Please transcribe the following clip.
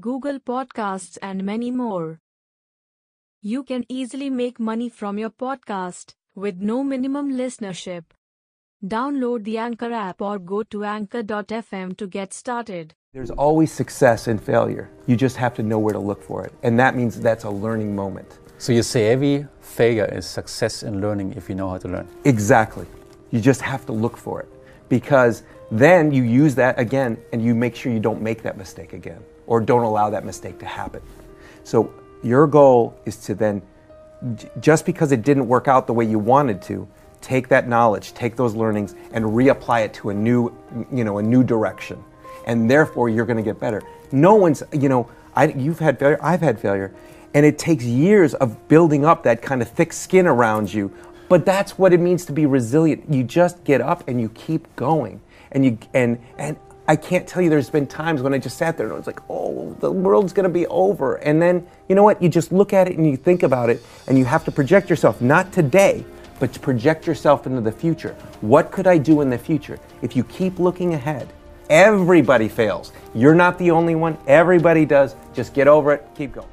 Google Podcasts, and many more. You can easily make money from your podcast with no minimum listenership. Download the Anchor app or go to anchor.fm to get started. There's always success and failure. You just have to know where to look for it. And that means that's a learning moment. So you say every failure is success in learning if you know how to learn. Exactly. You just have to look for it. Because then you use that again and you make sure you don't make that mistake again or don't allow that mistake to happen. So your goal is to then, just because it didn't work out the way you wanted to, take that knowledge, take those learnings, and reapply it to a new, you know, a new direction. And therefore, you're going to get better. No one's, you know, I, you've had failure, I've had failure, and it takes years of building up that kind of thick skin around you. But that's what it means to be resilient. You just get up and you keep going. And you and and I can't tell you there's been times when I just sat there and I was like, oh, the world's gonna be over. And then, you know what? You just look at it and you think about it and you have to project yourself, not today, but to project yourself into the future. What could I do in the future? If you keep looking ahead, everybody fails. You're not the only one, everybody does. Just get over it, keep going.